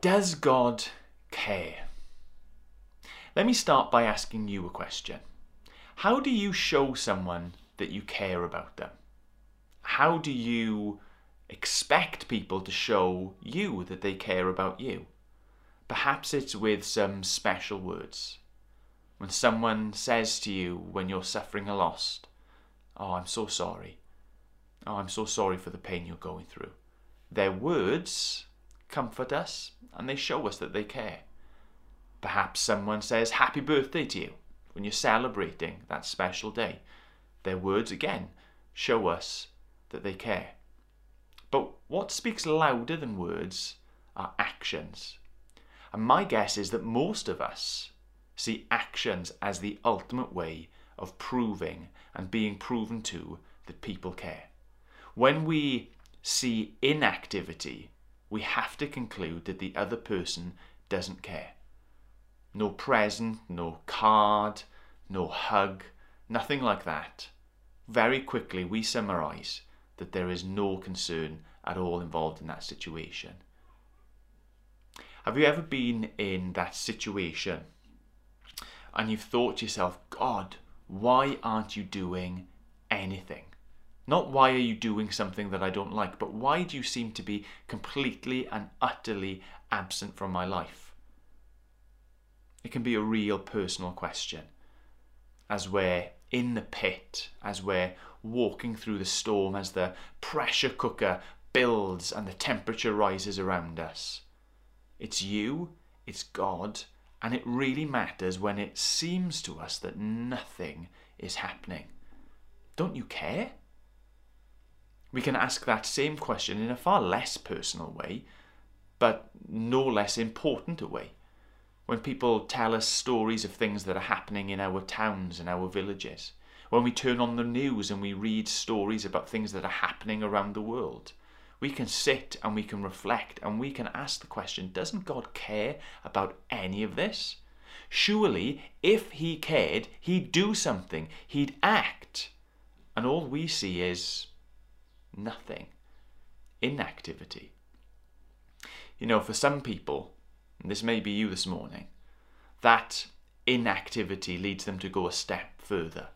Does God care? Let me start by asking you a question. How do you show someone that you care about them? How do you expect people to show you that they care about you? Perhaps it's with some special words. When someone says to you when you're suffering a loss, Oh, I'm so sorry. Oh, I'm so sorry for the pain you're going through. Their words comfort us and they show us that they care. Perhaps someone says happy birthday to you when you're celebrating that special day. Their words again show us that they care. But what speaks louder than words are actions. And my guess is that most of us see actions as the ultimate way of proving and being proven to that people care. When we see inactivity, we have to conclude that the other person doesn't care. No present, no card, no hug, nothing like that. Very quickly, we summarize that there is no concern at all involved in that situation. Have you ever been in that situation and you've thought to yourself, God, why aren't you doing anything? Not why are you doing something that I don't like, but why do you seem to be completely and utterly absent from my life? It can be a real personal question. As we're in the pit, as we're walking through the storm, as the pressure cooker builds and the temperature rises around us. It's you, it's God, and it really matters when it seems to us that nothing is happening. Don't you care? We can ask that same question in a far less personal way, but no less important a way. When people tell us stories of things that are happening in our towns and our villages, when we turn on the news and we read stories about things that are happening around the world, we can sit and we can reflect and we can ask the question Doesn't God care about any of this? Surely, if He cared, He'd do something, He'd act. And all we see is nothing inactivity. You know, for some people, this may be you this morning, that inactivity leads them to go a step further.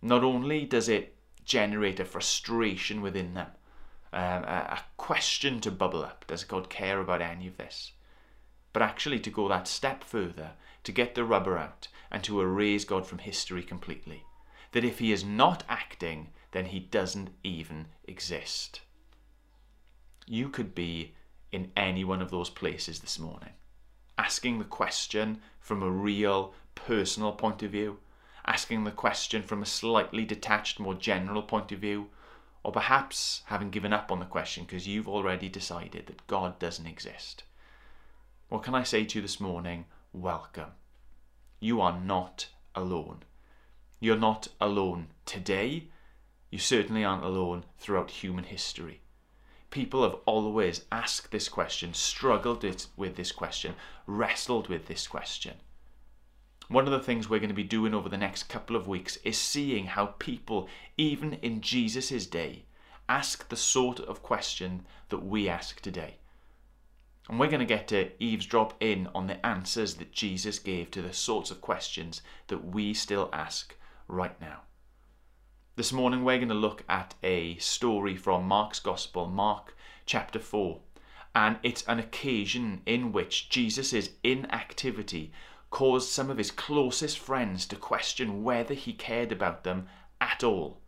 Not only does it generate a frustration within them, um, a, a question to bubble up does God care about any of this? But actually, to go that step further, to get the rubber out, and to erase God from history completely. That if He is not acting, then He doesn't even exist. You could be in any one of those places this morning, asking the question from a real personal point of view, asking the question from a slightly detached, more general point of view, or perhaps having given up on the question because you've already decided that God doesn't exist. What can I say to you this morning? Welcome. You are not alone. You're not alone today. You certainly aren't alone throughout human history. People have always asked this question, struggled with this question, wrestled with this question. One of the things we're going to be doing over the next couple of weeks is seeing how people, even in Jesus' day, ask the sort of question that we ask today. And we're going to get to eavesdrop in on the answers that Jesus gave to the sorts of questions that we still ask right now. This morning, we're going to look at a story from Mark's Gospel, Mark chapter 4. And it's an occasion in which Jesus' inactivity caused some of his closest friends to question whether he cared about them at all.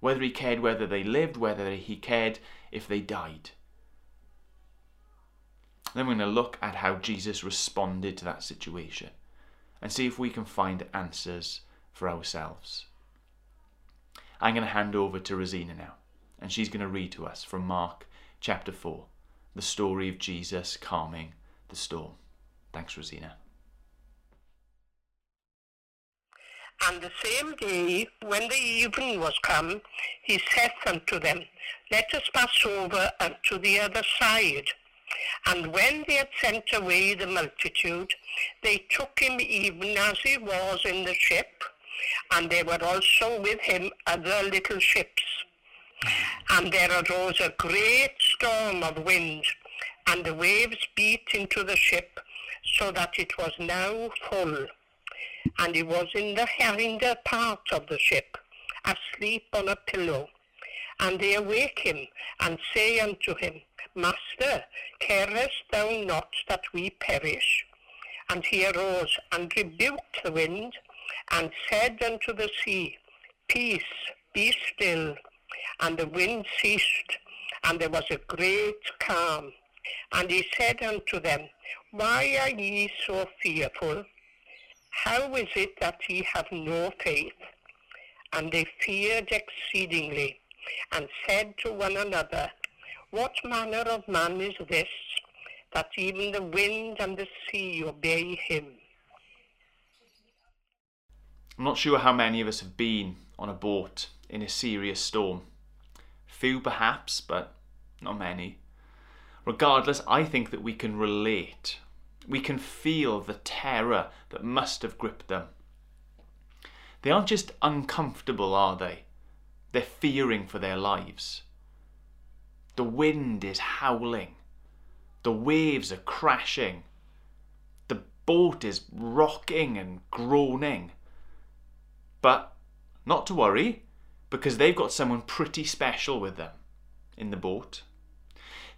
Whether he cared whether they lived, whether he cared if they died. Then we're going to look at how Jesus responded to that situation and see if we can find answers for ourselves. I'm going to hand over to Rosina now, and she's going to read to us from Mark chapter 4, the story of Jesus calming the storm. Thanks, Rosina. And the same day, when the evening was come, he saith unto them, Let us pass over unto the other side. And when they had sent away the multitude, they took him even as he was in the ship, and there were also with him other little ships. And there arose a great storm of wind, and the waves beat into the ship so that it was now full. And he was in the hinder part of the ship, asleep on a pillow. And they awake him, and say unto him, Master, carest thou not that we perish? And he arose and rebuked the wind, and said unto the sea, Peace, be still. And the wind ceased, and there was a great calm. And he said unto them, Why are ye so fearful? How is it that ye have no faith? And they feared exceedingly, and said to one another, What manner of man is this, that even the wind and the sea obey him? I'm not sure how many of us have been on a boat in a serious storm. Few perhaps, but not many. Regardless, I think that we can relate. We can feel the terror that must have gripped them. They aren't just uncomfortable, are they? They're fearing for their lives. The wind is howling. The waves are crashing. The boat is rocking and groaning. But not to worry, because they've got someone pretty special with them in the boat.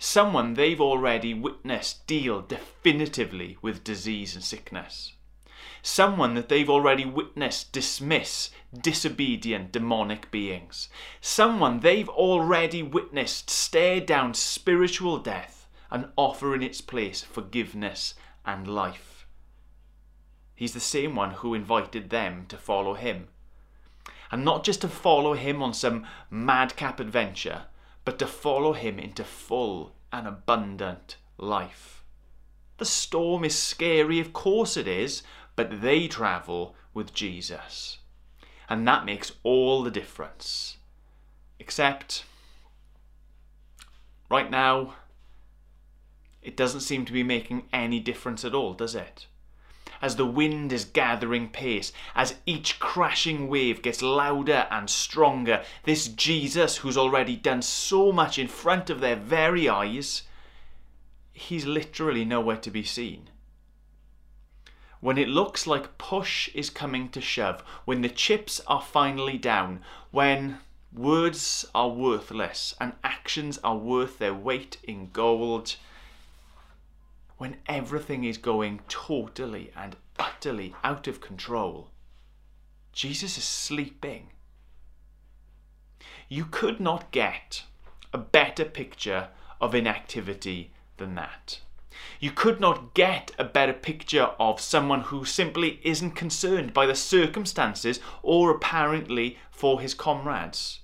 Someone they've already witnessed deal definitively with disease and sickness. Someone that they've already witnessed dismiss disobedient demonic beings. Someone they've already witnessed stare down spiritual death and offer in its place forgiveness and life. He's the same one who invited them to follow him. And not just to follow him on some madcap adventure, but to follow him into full and abundant life. The storm is scary, of course it is, but they travel with Jesus. And that makes all the difference. Except, right now, it doesn't seem to be making any difference at all, does it? As the wind is gathering pace, as each crashing wave gets louder and stronger, this Jesus, who's already done so much in front of their very eyes, he's literally nowhere to be seen. When it looks like push is coming to shove, when the chips are finally down, when words are worthless and actions are worth their weight in gold, when everything is going totally and utterly out of control, Jesus is sleeping. You could not get a better picture of inactivity than that. You could not get a better picture of someone who simply isn't concerned by the circumstances or apparently for his comrades.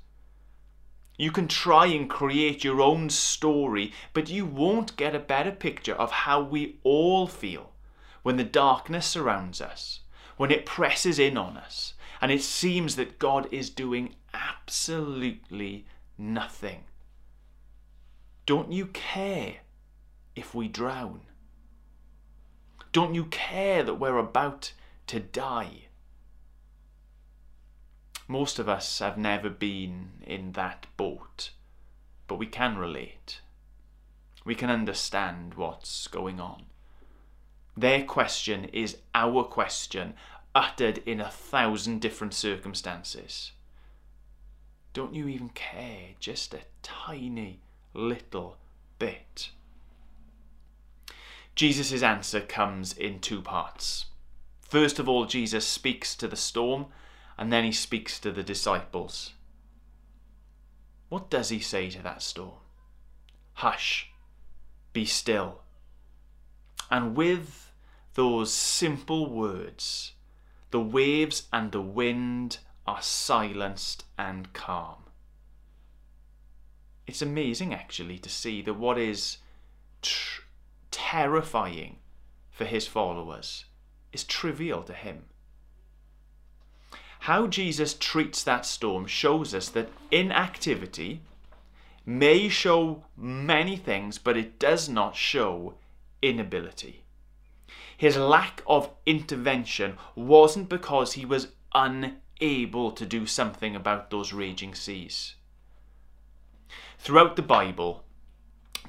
You can try and create your own story, but you won't get a better picture of how we all feel when the darkness surrounds us, when it presses in on us, and it seems that God is doing absolutely nothing. Don't you care if we drown? Don't you care that we're about to die? Most of us have never been in that boat, but we can relate. We can understand what's going on. Their question is our question, uttered in a thousand different circumstances. Don't you even care just a tiny little bit? Jesus' answer comes in two parts. First of all, Jesus speaks to the storm and then he speaks to the disciples. What does he say to that storm? Hush, be still. And with those simple words, the waves and the wind are silenced and calm. It's amazing actually to see that what is terrifying for his followers is trivial to him. How Jesus treats that storm shows us that inactivity may show many things, but it does not show inability. His lack of intervention wasn't because he was unable to do something about those raging seas. Throughout the Bible,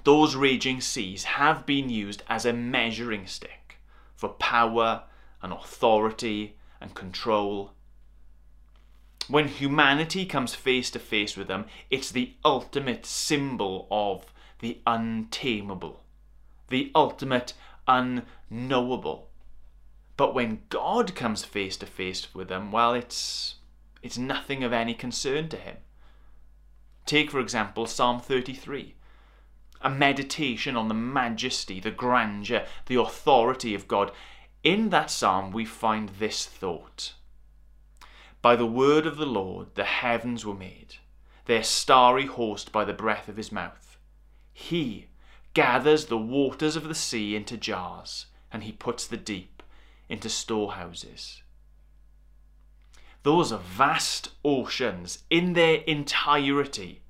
those raging seas have been used as a measuring stick for power and authority and control. When humanity comes face to face with them, it's the ultimate symbol of the untamable, the ultimate unknowable. But when God comes face to face with them, well, it's, it's nothing of any concern to him. Take, for example, Psalm 33 a meditation on the majesty, the grandeur, the authority of God. In that psalm, we find this thought By the word of the Lord the heavens were made, their starry host by the breath of his mouth. He gathers the waters of the sea into jars, and he puts the deep into storehouses. Those are vast oceans in their entirety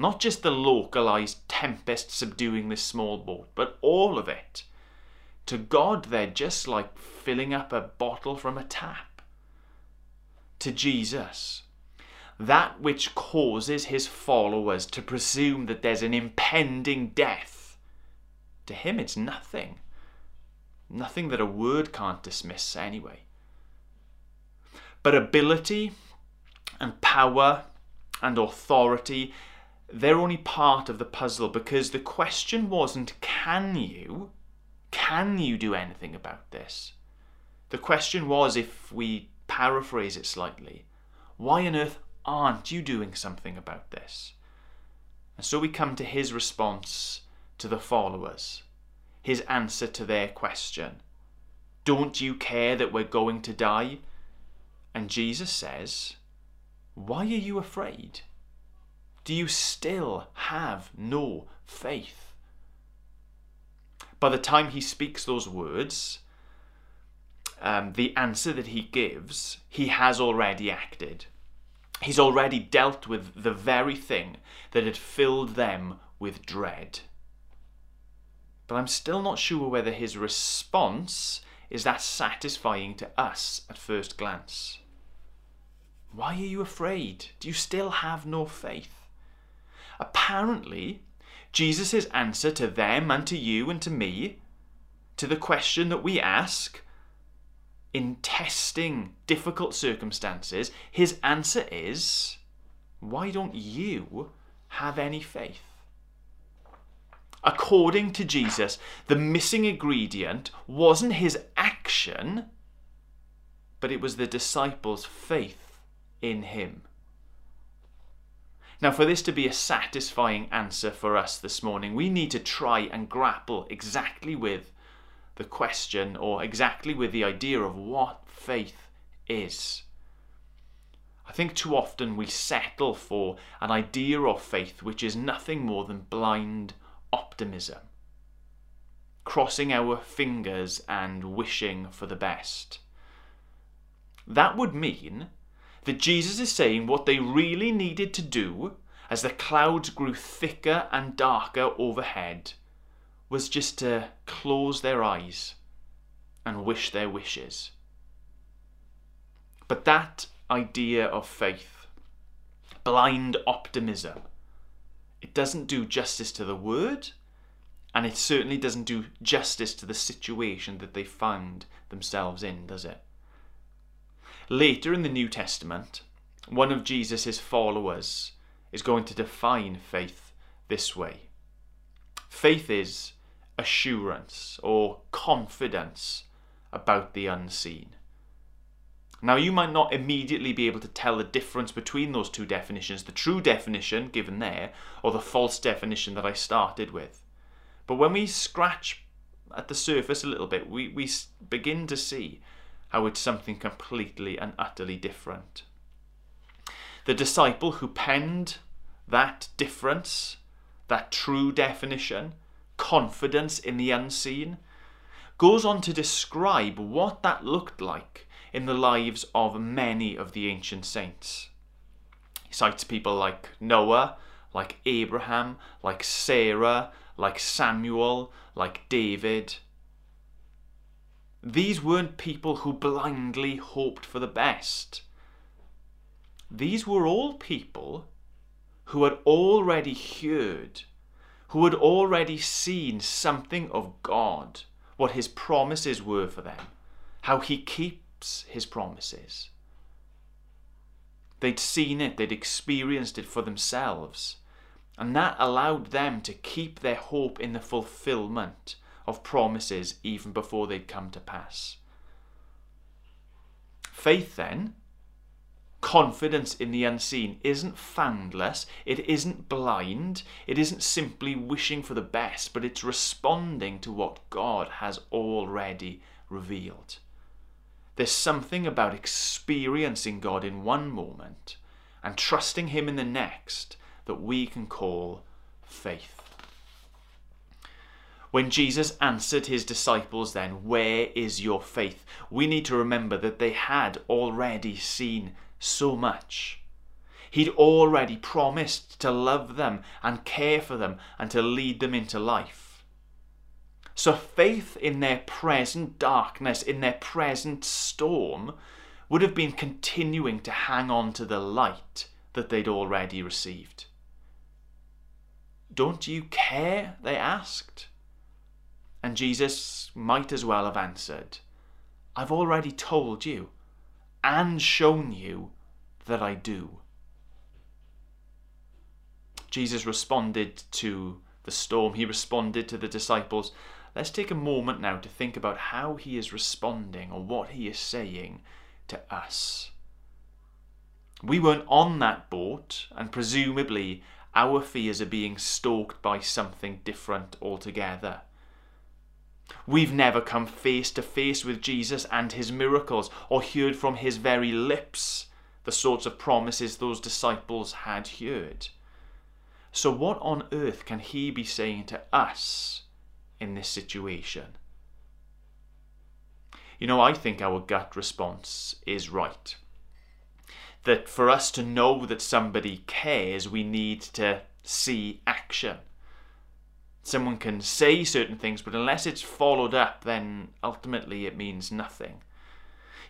not just the localized tempest subduing this small boat, but all of it. To God, they're just like filling up a bottle from a tap. To Jesus, that which causes his followers to presume that there's an impending death, to him it's nothing. Nothing that a word can't dismiss anyway. But ability and power and authority they're only part of the puzzle because the question wasn't can you can you do anything about this the question was if we paraphrase it slightly why on earth aren't you doing something about this? And so we come to his response to the followers his answer to their question. Don't you care that we're going to die? And jesus says why are you afraid? Do you still have no faith? By the time he speaks those words, um, the answer that he gives, he has already acted. He's already dealt with the very thing that had filled them with dread. But I'm still not sure whether his response is that satisfying to us at first glance. Why are you afraid? Do you still have no faith? Apparently, Jesus' answer to them and to you and to me, to the question that we ask in testing difficult circumstances, his answer is why don't you have any faith? According to Jesus, the missing ingredient wasn't his action, but it was the disciples' faith in him. Now, for this to be a satisfying answer for us this morning, we need to try and grapple exactly with the question or exactly with the idea of what faith is. I think too often we settle for an idea of faith which is nothing more than blind optimism, crossing our fingers and wishing for the best. That would mean that Jesus is saying what they really needed to do as the clouds grew thicker and darker overhead was just to close their eyes and wish their wishes. But that idea of faith, blind optimism, it doesn't do justice to the word, and it certainly doesn't do justice to the situation that they found themselves in, does it? Later in the New Testament, one of Jesus' followers is going to define faith this way faith is assurance or confidence about the unseen. Now, you might not immediately be able to tell the difference between those two definitions the true definition given there, or the false definition that I started with. But when we scratch at the surface a little bit, we, we begin to see how it's something completely and utterly different. The disciple who penned that difference, that true definition, confidence in the unseen, goes on to describe what that looked like in the lives of many of the ancient saints. He cites people like Noah, like Abraham, like Sarah, like Samuel, like David, these weren't people who blindly hoped for the best. These were all people who had already heard, who had already seen something of God, what his promises were for them, how he keeps his promises. They'd seen it, they'd experienced it for themselves, and that allowed them to keep their hope in the fulfillment of promises even before they'd come to pass. Faith, then, confidence in the unseen isn't foundless, it isn't blind, it isn't simply wishing for the best, but it's responding to what God has already revealed. There's something about experiencing God in one moment and trusting Him in the next that we can call faith. When Jesus answered his disciples, then, Where is your faith? we need to remember that they had already seen so much. He'd already promised to love them and care for them and to lead them into life. So faith in their present darkness, in their present storm, would have been continuing to hang on to the light that they'd already received. Don't you care? they asked. And Jesus might as well have answered, I've already told you and shown you that I do. Jesus responded to the storm, he responded to the disciples. Let's take a moment now to think about how he is responding or what he is saying to us. We weren't on that boat, and presumably our fears are being stalked by something different altogether. We've never come face to face with Jesus and his miracles or heard from his very lips the sorts of promises those disciples had heard. So, what on earth can he be saying to us in this situation? You know, I think our gut response is right. That for us to know that somebody cares, we need to see action someone can say certain things, but unless it's followed up, then ultimately it means nothing.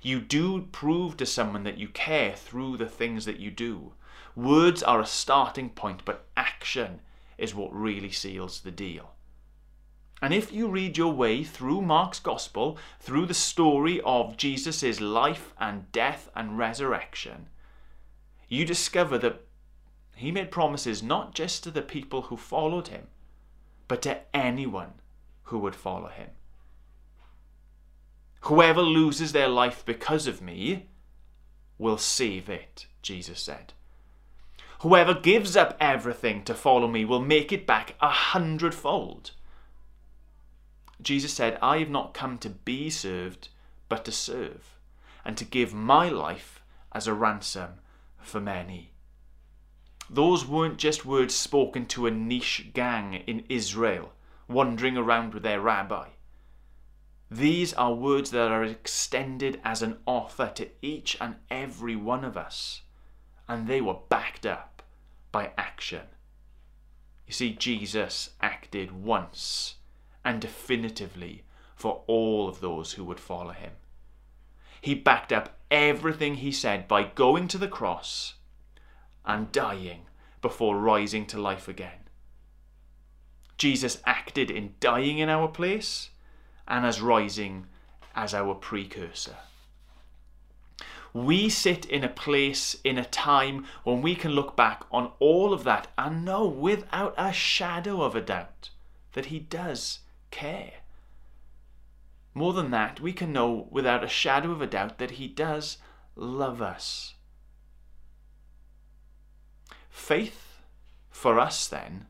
You do prove to someone that you care through the things that you do. Words are a starting point, but action is what really seals the deal. And if you read your way through Mark's Gospel, through the story of Jesus' life and death and resurrection, you discover that he made promises not just to the people who followed him, but to anyone who would follow him. Whoever loses their life because of me will save it, Jesus said. Whoever gives up everything to follow me will make it back a hundredfold. Jesus said, I have not come to be served, but to serve, and to give my life as a ransom for many. Those weren't just words spoken to a niche gang in Israel, wandering around with their rabbi. These are words that are extended as an offer to each and every one of us, and they were backed up by action. You see, Jesus acted once and definitively for all of those who would follow him. He backed up everything he said by going to the cross and dying before rising to life again. Jesus acted in dying in our place and as rising as our precursor. We sit in a place, in a time when we can look back on all of that and know without a shadow of a doubt that He does care. More than that, we can know without a shadow of a doubt that He does love us. Faith for us then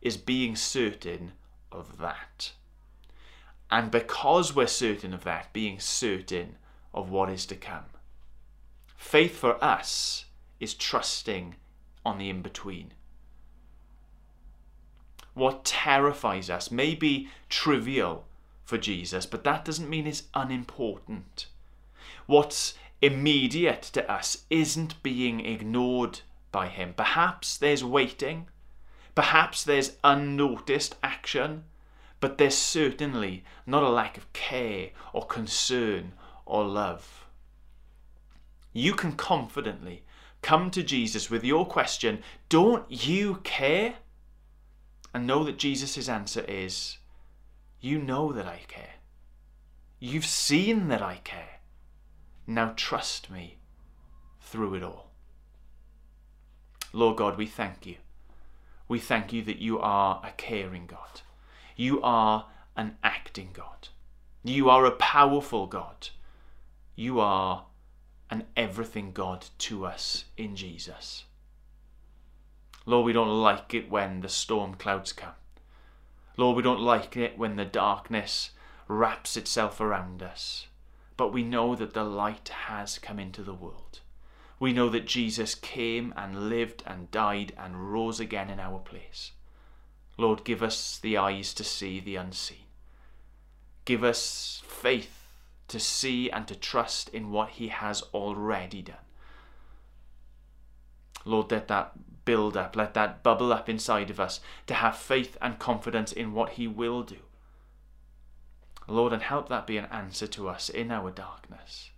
is being certain of that. And because we're certain of that, being certain of what is to come. Faith for us is trusting on the in between. What terrifies us may be trivial for Jesus, but that doesn't mean it's unimportant. What's immediate to us isn't being ignored by him. Perhaps there's waiting, perhaps there's unnoticed action, but there's certainly not a lack of care or concern or love. You can confidently come to Jesus with your question Don't you care? And know that Jesus' answer is, You know that I care. You've seen that I care. Now trust me through it all. Lord God, we thank you. We thank you that you are a caring God. You are an acting God. You are a powerful God. You are an everything God to us in Jesus. Lord, we don't like it when the storm clouds come. Lord, we don't like it when the darkness wraps itself around us. But we know that the light has come into the world. We know that Jesus came and lived and died and rose again in our place. Lord, give us the eyes to see the unseen. Give us faith to see and to trust in what He has already done. Lord, let that build up, let that bubble up inside of us to have faith and confidence in what He will do. Lord, and help that be an answer to us in our darkness,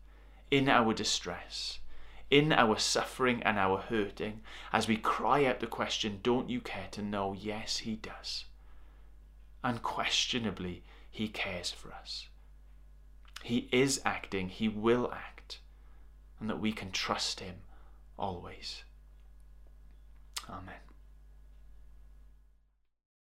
in our distress, in our suffering and our hurting, as we cry out the question, Don't you care to know? Yes, He does. Unquestionably, He cares for us. He is acting, He will act, and that we can trust Him always. Amen.